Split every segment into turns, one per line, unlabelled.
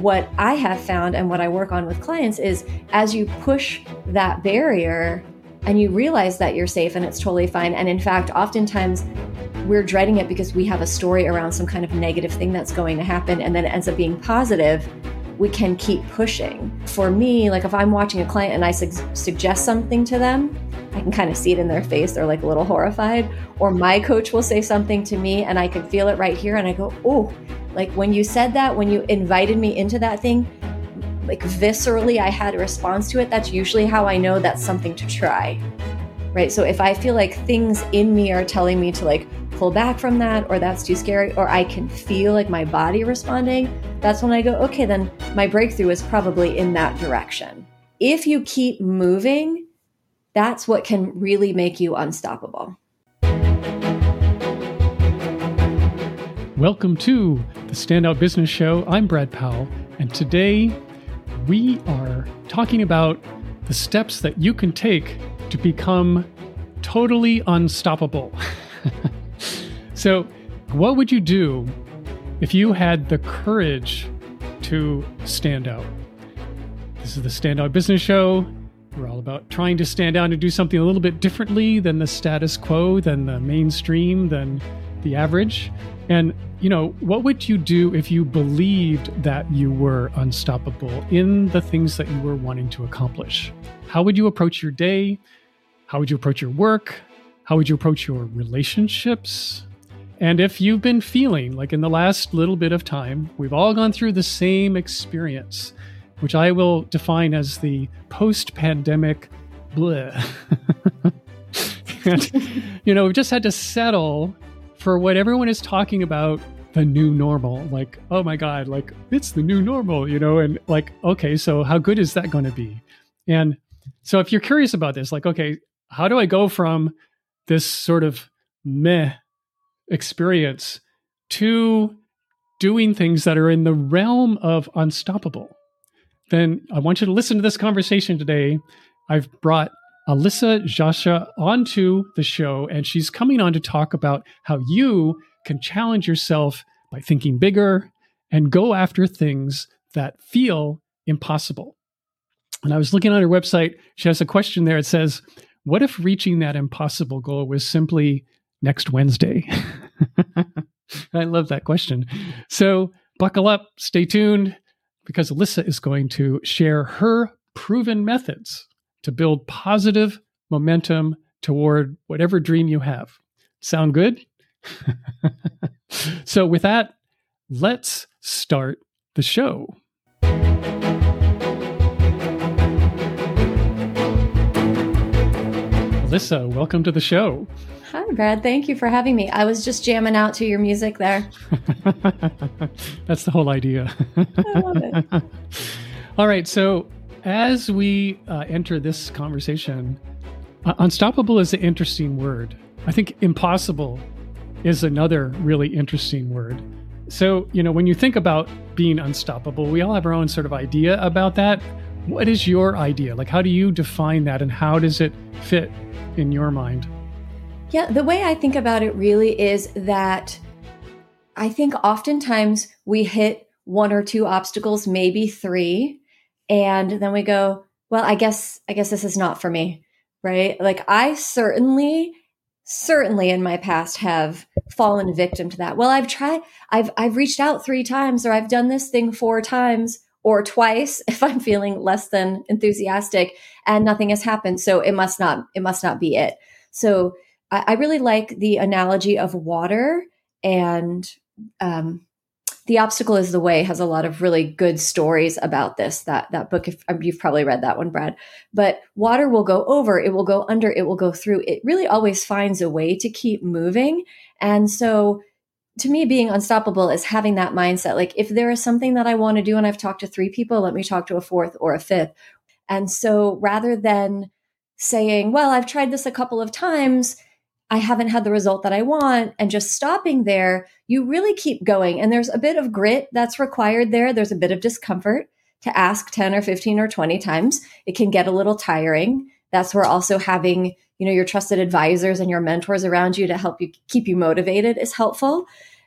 what I have found and what I work on with clients is as you push that barrier and you realize that you're safe and it's totally fine. And in fact, oftentimes we're dreading it because we have a story around some kind of negative thing that's going to happen and then it ends up being positive we can keep pushing. For me, like if I'm watching a client and I su- suggest something to them, I can kind of see it in their face. They're like a little horrified. Or my coach will say something to me and I can feel it right here. And I go, oh, like when you said that, when you invited me into that thing, like viscerally, I had a response to it. That's usually how I know that's something to try. Right. So if I feel like things in me are telling me to like pull back from that, or that's too scary, or I can feel like my body responding, that's when I go, okay, then my breakthrough is probably in that direction. If you keep moving, that's what can really make you unstoppable.
Welcome to the Standout Business Show. I'm Brad Powell, and today we are talking about the steps that you can take to become totally unstoppable. so, what would you do if you had the courage to stand out. This is the Standout Business Show. We're all about trying to stand out and do something a little bit differently than the status quo, than the mainstream, than the average. And, you know, what would you do if you believed that you were unstoppable in the things that you were wanting to accomplish? How would you approach your day? How would you approach your work? How would you approach your relationships? And if you've been feeling like in the last little bit of time, we've all gone through the same experience, which I will define as the post pandemic bleh. and, you know, we've just had to settle for what everyone is talking about the new normal. Like, oh my God, like it's the new normal, you know, and like, okay, so how good is that going to be? And so if you're curious about this, like, okay, how do I go from this sort of meh experience to doing things that are in the realm of unstoppable, then I want you to listen to this conversation today. I've brought Alyssa Gioscia onto the show, and she's coming on to talk about how you can challenge yourself by thinking bigger and go after things that feel impossible. And I was looking on her website. She has a question there. It says, What if reaching that impossible goal was simply next Wednesday? I love that question. So buckle up, stay tuned, because Alyssa is going to share her proven methods to build positive momentum toward whatever dream you have. Sound good? so, with that, let's start the show. Alyssa, welcome to the show.
Brad. Thank you for having me. I was just jamming out to your music there.
That's the whole idea.
I love it.
All right. So, as we uh, enter this conversation, uh, unstoppable is an interesting word. I think impossible is another really interesting word. So, you know, when you think about being unstoppable, we all have our own sort of idea about that. What is your idea? Like, how do you define that and how does it fit in your mind?
Yeah, the way I think about it really is that I think oftentimes we hit one or two obstacles, maybe three, and then we go, well, I guess I guess this is not for me, right? Like I certainly certainly in my past have fallen victim to that. Well, I've tried I've I've reached out 3 times or I've done this thing 4 times or twice if I'm feeling less than enthusiastic and nothing has happened. So it must not it must not be it. So I, I really like the analogy of water and um, the obstacle is the way has a lot of really good stories about this that that book if um, you've probably read that one brad. But water will go over it will go under it will go through. It really always finds a way to keep moving. And so to me being unstoppable is having that mindset like if there is something that i want to do and i've talked to three people let me talk to a fourth or a fifth. And so rather than saying well i've tried this a couple of times I haven't had the result that I want and just stopping there, you really keep going. And there's a bit of grit that's required there. There's a bit of discomfort to ask 10 or 15 or 20 times. It can get a little tiring. That's where also having, you know, your trusted advisors and your mentors around you to help you keep you motivated is helpful.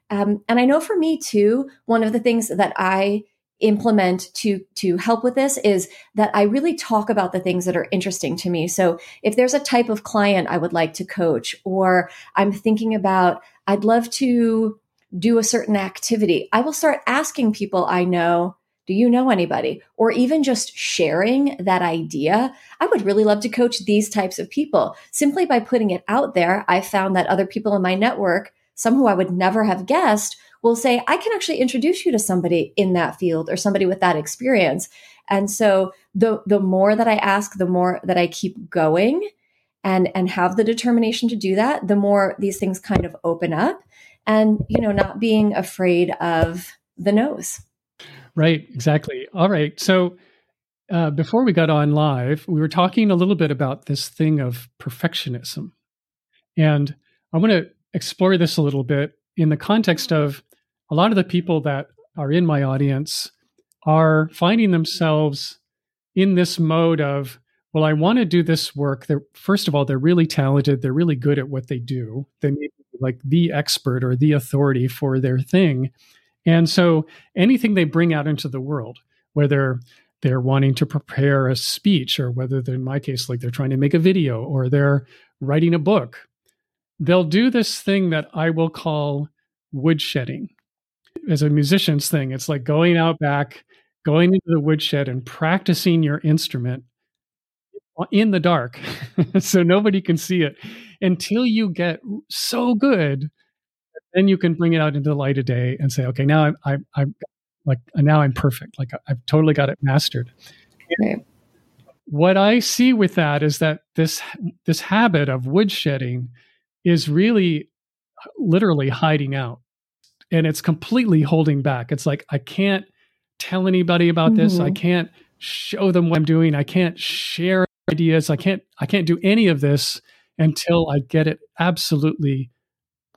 Um, and I know for me too, one of the things that I implement to to help with this is that I really talk about the things that are interesting to me. So if there's a type of client I would like to coach or I'm thinking about I'd love to do a certain activity, I will start asking people I know, do you know anybody? Or even just sharing that idea. I would really love to coach these types of people. Simply by putting it out there, I found that other people in my network, some who I would never have guessed, will say, I can actually introduce you to somebody in that field or somebody with that experience. And so the the more that I ask, the more that I keep going and and have the determination to do that, the more these things kind of open up and you know, not being afraid of the nose.
Right, exactly. All right. So uh, before we got on live, we were talking a little bit about this thing of perfectionism. And I want to explore this a little bit in the context of a lot of the people that are in my audience are finding themselves in this mode of, well, I want to do this work. They're, first of all, they're really talented. They're really good at what they do. They may be like the expert or the authority for their thing. And so anything they bring out into the world, whether they're wanting to prepare a speech or whether they're, in my case, like they're trying to make a video or they're writing a book, they'll do this thing that I will call woodshedding as a musician's thing. It's like going out back, going into the woodshed and practicing your instrument in the dark so nobody can see it until you get so good then you can bring it out into the light of day and say okay now i'm i'm, I'm like now i'm perfect like i've totally got it mastered right. what i see with that is that this this habit of woodshedding is really uh, literally hiding out and it's completely holding back. It's like I can't tell anybody about mm-hmm. this. I mm-hmm. can't show them what I'm doing. I can't share ideas. I can't I can't do any of this until I get it absolutely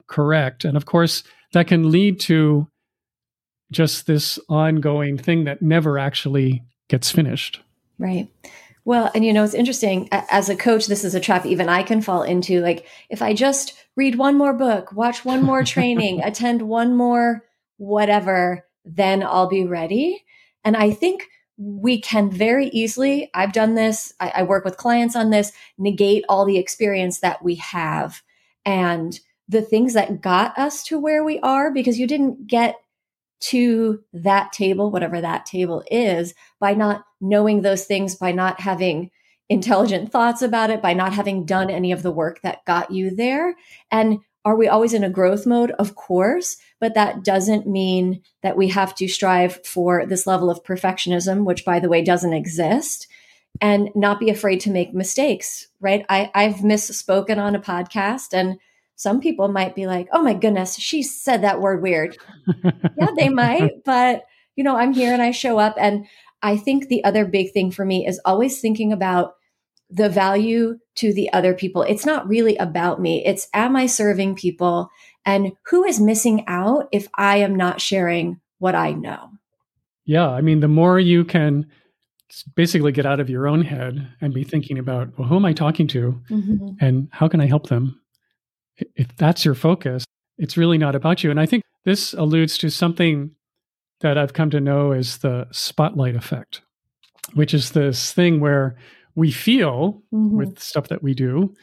correct. And of course, that can lead to just this ongoing thing that never actually gets finished.
Right. Well, and you know, it's interesting. As a coach, this is a trap even I can fall into. Like, if I just read one more book, watch one more training, attend one more whatever, then I'll be ready. And I think we can very easily, I've done this, I, I work with clients on this, negate all the experience that we have and the things that got us to where we are because you didn't get to that table, whatever that table is, by not knowing those things, by not having intelligent thoughts about it, by not having done any of the work that got you there. And are we always in a growth mode? Of course, but that doesn't mean that we have to strive for this level of perfectionism, which, by the way, doesn't exist, and not be afraid to make mistakes, right? I, I've misspoken on a podcast and some people might be like, oh my goodness, she said that word weird. yeah, they might, but you know, I'm here and I show up. And I think the other big thing for me is always thinking about the value to the other people. It's not really about me. It's am I serving people and who is missing out if I am not sharing what I know?
Yeah. I mean, the more you can basically get out of your own head and be thinking about, well, who am I talking to mm-hmm. and how can I help them? If that's your focus, it's really not about you. And I think this alludes to something that I've come to know as the spotlight effect, which is this thing where we feel mm-hmm. with stuff that we do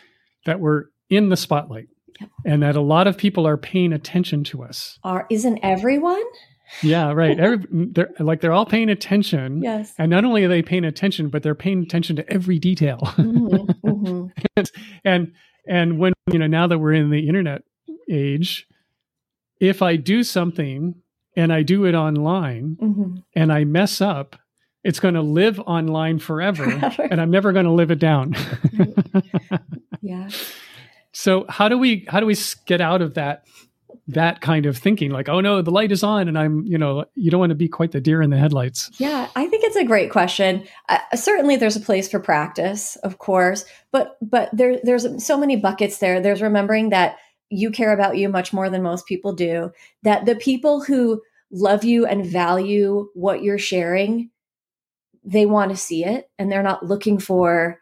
that we're in the spotlight yep. and that a lot of people are paying attention to us.
Are isn't everyone?
Yeah, right. Every, they're like they're all paying attention.
Yes.
And not only are they paying attention, but they're paying attention to every detail. Mm-hmm. Mm-hmm. and, and and when, you know, now that we're in the internet age, if I do something and I do it online mm-hmm. and I mess up, it's going to live online forever, forever. and I'm never going to live it down.
yeah.
So how do we how do we get out of that that kind of thinking like oh no the light is on and i'm you know you don't want to be quite the deer in the headlights.
Yeah i think it's a great question. Uh, certainly there's a place for practice of course but but there there's so many buckets there. There's remembering that you care about you much more than most people do that the people who love you and value what you're sharing they want to see it and they're not looking for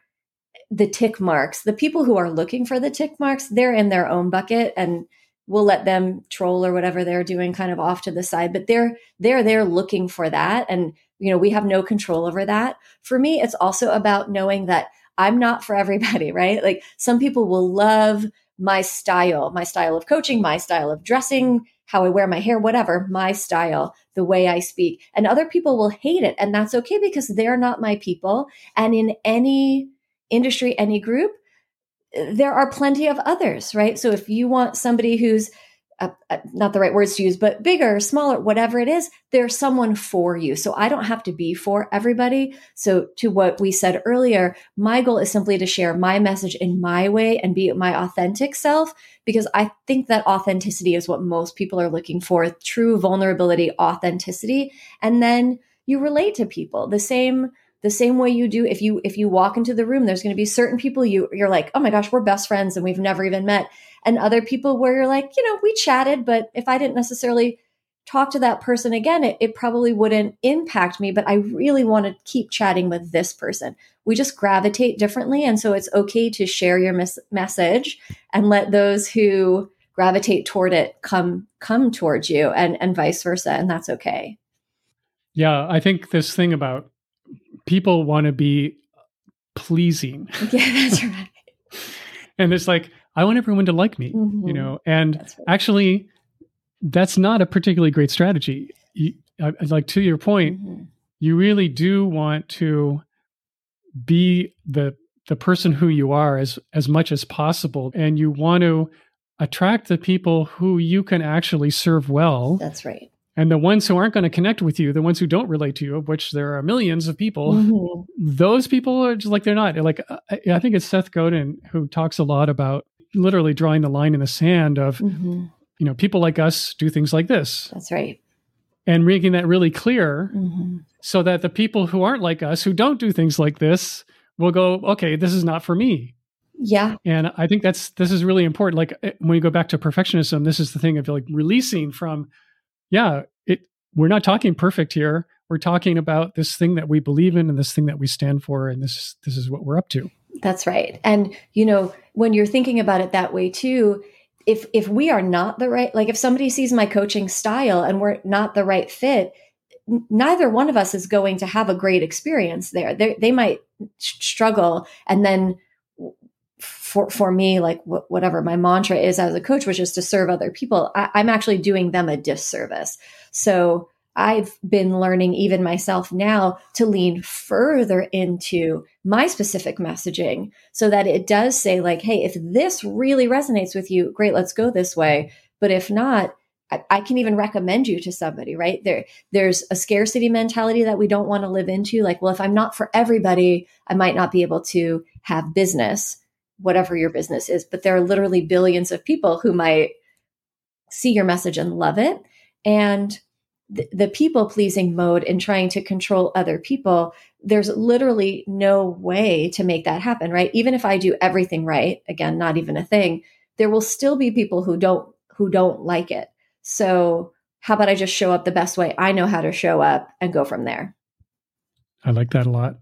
the tick marks. The people who are looking for the tick marks they're in their own bucket and we'll let them troll or whatever they're doing kind of off to the side but they're they're there looking for that. And you know we have no control over that. For me it's also about knowing that i'm not for everybody right? Like some people will love my style my style of coaching my style of dressing how i wear my hair whatever my style the way i speak. And other people will hate it and that's okay because they're not my people. And in any industry any group there are plenty of others, right? So if you want somebody who's uh, uh, not the right words to use, but bigger, smaller, whatever it is, there's someone for you. So I don't have to be for everybody. So to what we said earlier, my goal is simply to share my message in my way and be my authentic self because I think that authenticity is what most people are looking for true vulnerability, authenticity. And then you relate to people the same the same way you do if you if you walk into the room there's going to be certain people you you're like oh my gosh we're best friends and we've never even met. And other people where you're like you know we chatted but if i didn't necessarily talk to that person again it, it probably wouldn't impact me but i really want to keep chatting with this person. We just gravitate differently and so it's okay to share your mis- message and let those who gravitate toward it come come towards you and and vice versa and that's okay.
Yeah i think this thing about people want to be pleasing.
Yeah, that's right.
and it's like, I want everyone to like me, mm-hmm. you know, and that's right. actually, that's not a particularly great strategy. You, I, like to your point, mm-hmm. you really do want to be the the person who you are as as much as possible, and you want to attract the people who you can actually serve well.
That's right.
And the ones who aren't going to connect with you, the ones who don't relate to you, of which there are millions of people, mm-hmm. those people are just like they're not. Like I think it's Seth Godin who talks a lot about literally drawing the line in the sand of, mm-hmm. you know, people like us do things like this.
That's right.
And making that really clear mm-hmm. so that the people who aren't like us, who don't do things like this, will go, okay, this is not for me.
Yeah.
And I think that's this is really important. Like eh, when you go back to perfectionism, this is the thing of like releasing from yeah, it we're not talking perfect here. We're talking about this thing that we believe in and this thing that we stand for, and this this is what we're up to.
That's right. And you know, when you're thinking about it that way too, if if we are not the right like if somebody sees my coaching style and we're not the right fit, neither one of us is going to have a great experience there. They, they might struggle and then for for me like wh- whatever my mantra is as a coach which is to serve other people I, i'm actually doing them a disservice so i've been learning even myself now to lean further into my specific messaging so that it does say like hey if this really resonates with you great let's go this way but if not I, can even recommend you to somebody, right? There, there's a scarcity mentality that we don't want to live into. Like, well, if I'm not for everybody, I might not be able to have business whatever your business is, but there are literally billions of people who might see your message and love it. And the, the people pleasing mode and trying to control other people, there's literally no way to make that happen, right? Even if I do everything right, again, not even a thing, there will still be people who don't who don't like it. So how about I just show up the best way I know how to show up and go from there?
I like that a lot.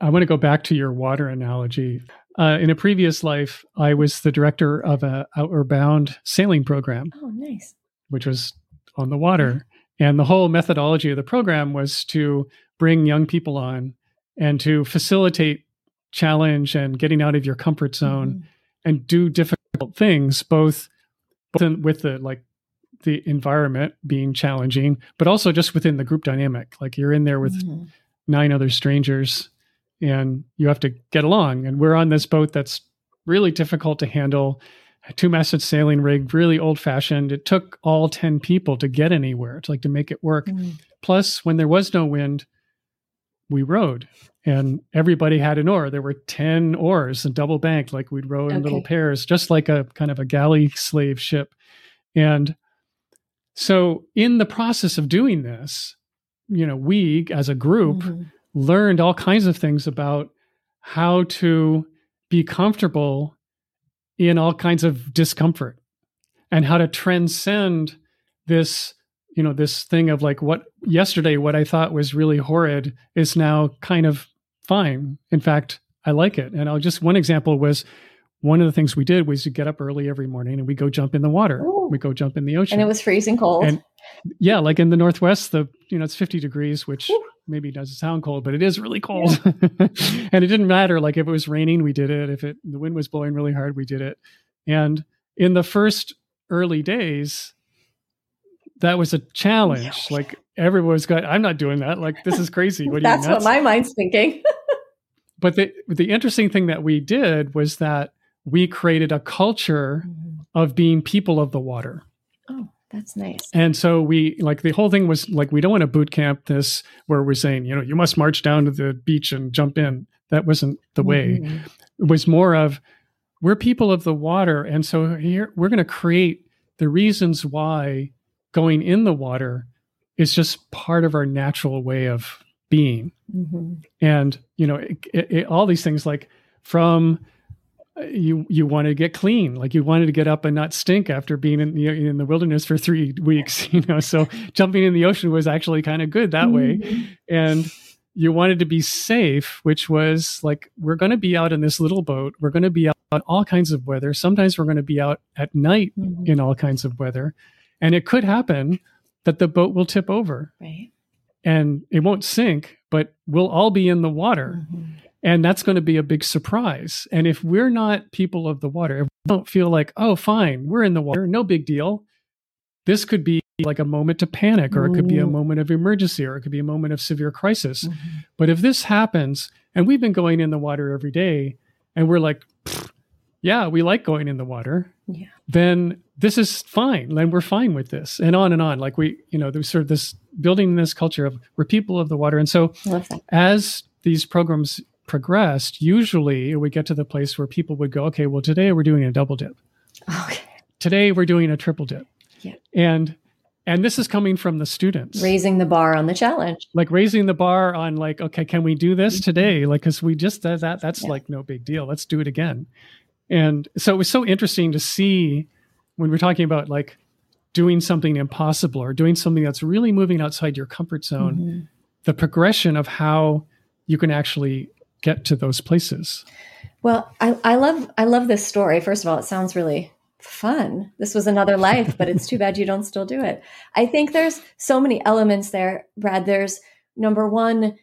I want to go back to your water analogy. Uh, in a previous life, I was the director of a Outward Bound sailing program.
Oh, nice.
Which was on the water. And the whole methodology of the program was to bring young people on and to facilitate challenge and getting out of your comfort zone mm-hmm. and do difficult things, both, both in, with the like the environment being challenging, but also just within the group dynamic. Like you're in there with mm-hmm. nine other strangers and you have to get along. And we're on this boat that's really difficult to handle. A two masted sailing rig, really old fashioned. It took all 10 people to get anywhere, to like to make it work. Mm. Plus, when there was no wind, we rowed and everybody had an oar. There were 10 oars and double banked, like we'd row in okay. little pairs, just like a kind of a galley slave ship. And so, in the process of doing this, you know, we as a group mm-hmm learned all kinds of things about how to be comfortable in all kinds of discomfort and how to transcend this you know this thing of like what yesterday what i thought was really horrid is now kind of fine in fact i like it and i'll just one example was one of the things we did was to get up early every morning and we go jump in the water.
Ooh.
We go jump in the ocean.
And it was freezing cold.
And yeah, like in the Northwest, the you know it's 50 degrees, which maybe doesn't sound cold, but it is really cold. and it didn't matter. Like if it was raining, we did it. If it the wind was blowing really hard, we did it. And in the first early days, that was a challenge.
Yeah.
Like everyone's got, I'm not doing that. Like this is crazy. What
That's
you
what my mind's thinking.
but the the interesting thing that we did was that we created a culture mm-hmm. of being people of the water.
That's nice.
And so we like the whole thing was like we don't want to boot camp this where we're saying, you know, you must march down to the beach and jump in. That wasn't the way.
Mhm.
It was more of we're people of the water and so here we're going to create the reasons why going in the water is just part of our natural way of being
Mhm.
and you know it, it, it- all these things like from you you wanted to get clean like you wanted to get up and not stink after being in the, in the wilderness for three weeks you know so jumping in the ocean was actually kind of good that way
Mhm.
and you wanted to be safe which was like we're going to be out in this little boat we're going to be out in all kinds of weather sometimes we're going to be out at night
Mhm.
in all kinds of weather and it could happen that the boat will tip over
Right.
and it won't sink, but we'll all be in the water.
Mhm.
And that's going to be a big surprise. And if we're not people of the water, if we don't feel like, oh, fine, we're in the water, no big deal. This could be like a moment to panic, or it could be a moment of emergency, or it could be a moment of severe crisis.
Mhm.
But if this happens, and we've been going in the water every day, and we're like, yeah, we like going in the water,
Yeah.
then this is fine. Then we're fine with this, and on and on. Like we, you know, there's sort of this building this culture of we're people of the water, and so
I love that.
as these programs progressed, usually we get to the place where people would go, okay, well, today we're doing a double dip.
Okay.
Today we're doing a triple dip.
Yeah.
And and this is coming from the students.
Raising the bar on the challenge.
like raising the bar on like, okay, can we do this today? Like, cause we just that, that that's
Yeah.
like no big deal. Let's do it again. And so it was so interesting to see when we're talking about like doing something impossible or doing something that's really moving outside your comfort zone,
Mhm.
the progression of how you can actually get to those places.
Well, I, I love I love this story. First of all, it sounds really fun. This was another life, but it's too bad you don't still do it. I think there's so many elements there, Brad. There's number one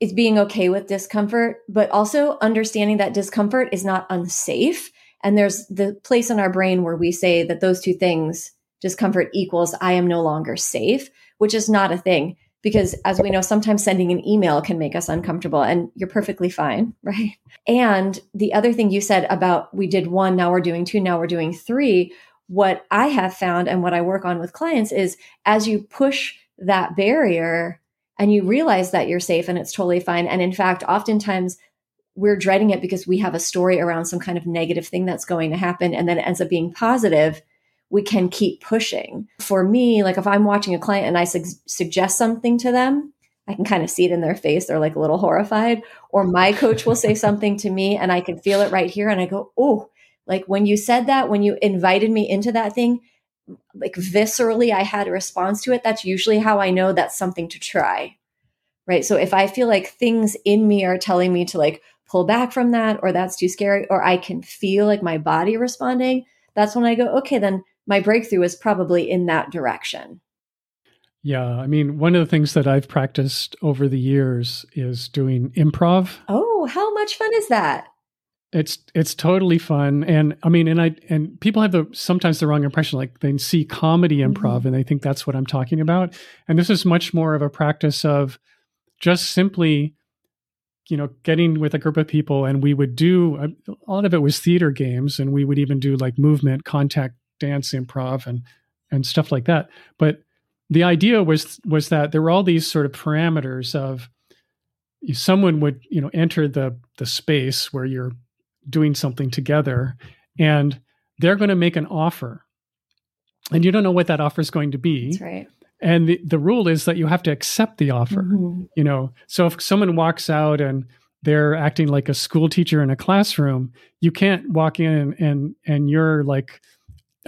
is being okay with discomfort, but also understanding that discomfort is not unsafe. And there's the place in our brain where we say that those two things, discomfort equals I am no longer safe, which is not a thing. Because as we know, sometimes sending an email can make us uncomfortable and you're perfectly fine, right? And the other thing you said about we did one, now we're doing two, now we're doing three. What I have found and what I work on with clients is as you push that barrier and you realize that you're safe and it's totally fine. And in fact, oftentimes we're dreading it because we have a story around some kind of negative thing that's going to happen and then it ends up being positive. We can keep pushing. For me, like if I'm watching a client and I su- suggest something to them, I can kind of see it in their face. They're like a little horrified. Or my coach will say something to me and I can feel it right here. And I go, oh, like when you said that, when you invited me into that thing, like viscerally, I had a response to it. That's usually how I know that's something to try. Right. So if I feel like things in me are telling me to like pull back from that, or that's too scary, or I can feel like my body responding, that's when I go, okay, then my breakthrough is probably in that direction.
Yeah. I mean, one of the things that I've practiced over the years is doing improv.
Oh, how much fun is that?
It's it's totally fun, and I mean, and I and people have the sometimes the wrong impression, like they see comedy improv
Mhm.
and they think that's what I'm talking about. And this is much more of a practice of just simply, you know, getting with a group of people, and we would do a, a lot of it was theater games, and we would even do like movement, contact, dance, improv, and and stuff like that. But the idea was was that there were all these sort of parameters of someone would you know enter the the space where you're doing something together and they're going to make an offer and you don't know what that offer is going to be
That's right.
and the, the rule is that you have to accept the offer
Mhm.
you know so if someone walks out and they're acting like a school teacher in a classroom you can't walk in and and, and you're like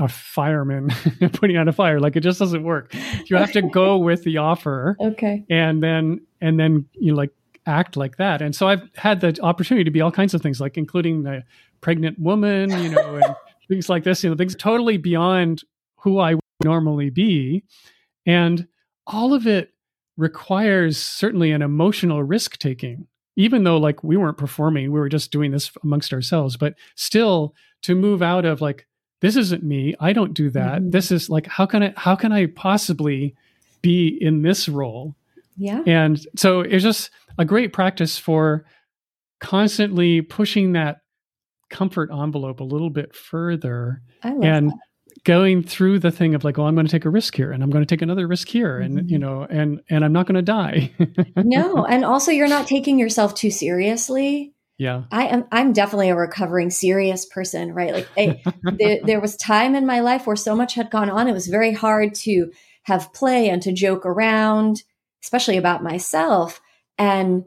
a fireman putting out a fire like it just doesn't work you have to go with the offer
Okay.
and then and then you know, like act like that. And so I've had the opportunity to be all kinds of things, like including the pregnant woman, you know, and things like this, you know, things totally beyond who I would normally be. And all of it requires certainly an emotional risk taking, even though like we weren't performing, we were just doing this amongst ourselves, but still to move out of like, this isn't me. I don't do that. Mm-hmm. This is like, how can I, how can I possibly be in this role?
Yeah.
And so it's just a great practice for constantly pushing that comfort envelope a little bit further and that. going through the thing of like, well, I'm going to take a risk here and I'm going to take another risk here mm-hmm. and you know, and and I'm not going to die.
no, and also you're not taking yourself too seriously.
Yeah.
I am I'm definitely a recovering serious person, right? Like I, there, there was time in my life where so much had gone on. It was very hard to have play and to joke around especially about myself. And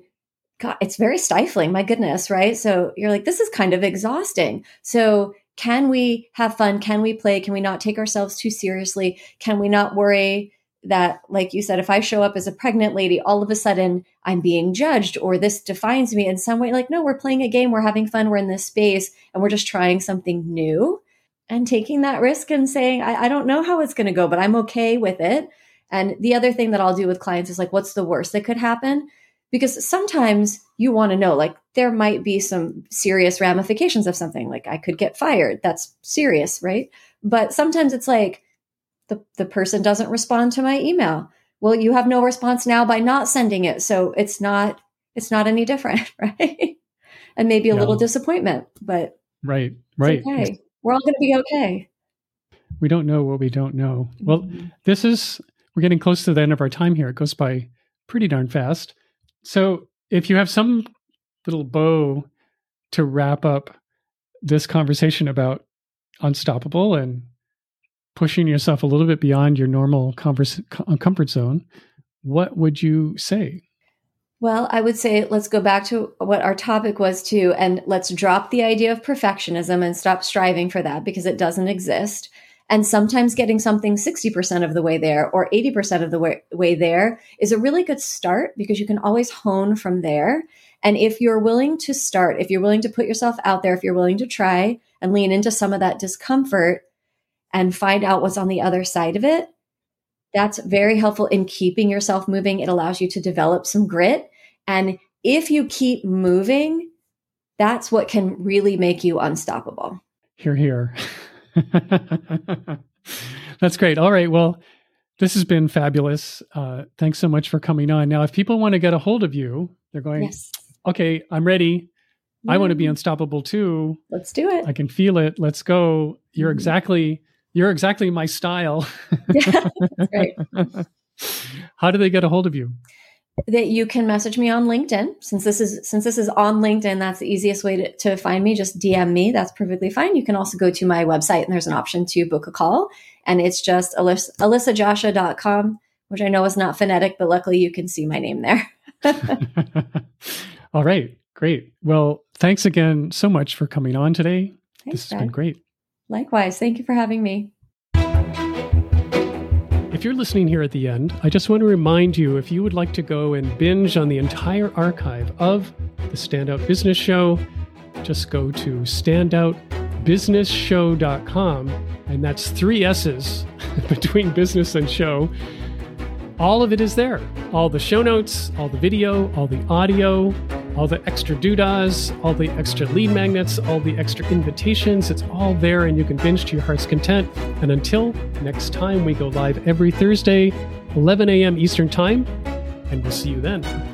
God, it's very stifling, my goodness, right? So you're like, this is kind of exhausting. So can we have fun? Can we play? Can we not take ourselves too seriously? Can we not worry that, like you said, if I show up as a pregnant lady, all of a sudden I'm being judged or this defines me in some way? Like, no, we're playing a game, we're having fun, we're in this space, and we're just trying something new and taking that risk and saying, I, I don't know how it's going to go, but I'm okay with it. And the other thing that I'll do with clients is like, what's the worst that could happen? Because sometimes you want to know, like, there might be some serious ramifications of something. Like, I could get fired. That's serious, right? But sometimes it's like, the, the person doesn't respond to my email. Well, you have no response now by not sending it. So it's not, it's not any different, right? and maybe a little disappointment, but
right, right.
Okay. We're all going to be okay.
We don't know what we don't know. Well, mm-hmm. this is we're getting close to the end of our time here. It goes by pretty darn fast. So, if you have some little bow to wrap up this conversation about unstoppable and pushing yourself a little bit beyond your normal converse, comfort zone, what would you say?
Well, I would say let's go back to what our topic was too, and let's drop the idea of perfectionism and stop striving for that because it doesn't exist. And sometimes getting something 60% of the way there or 80% of the way, way there is a really good start because you can always hone from there. And if you're willing to start, if you're willing to put yourself out there, if you're willing to try and lean into some of that discomfort and find out what's on the other side of it, that's very helpful in keeping yourself moving. It allows you to develop some grit. And if you keep moving, that's what can really make you unstoppable.
Here, here. That's great. All right. Well, this has been fabulous. Uh, thanks so much for coming on. Now, if people want to get a hold of you, they're going, yes. okay, I'm ready. Yeah. I want to be unstoppable too.
Let's do it.
I can feel it. Let's go. You're mm-hmm. exactly you're exactly my style. yeah, right. How do they get a hold of you?
that you can message me on LinkedIn. Since this is since this is on LinkedIn, that's the easiest way to, to find me. Just DM me. That's perfectly fine. You can also go to my website and there's an option to book a call. And it's just Alyssa, alyssagioscia.com, which I know is not phonetic, but luckily you can see my name there.
All right. Great. Well, thanks again so much for coming on today. Thanks, this has Brad. been great.
Likewise. Thank you for having me.
If you're listening here at the end, I just want to remind you if you would like to go and binge on the entire archive of the Standout Business Show, just go to standoutbusinessshow.com, and that's three S's between business and show. All of it is there. All the show notes, all the video, all the audio, all the extra doodahs, all the extra lead magnets, all the extra invitations. It's all there, and you can binge to your heart's content. And until next time, we go live every Thursday, 11 a.m. Eastern Time, and we'll see you then.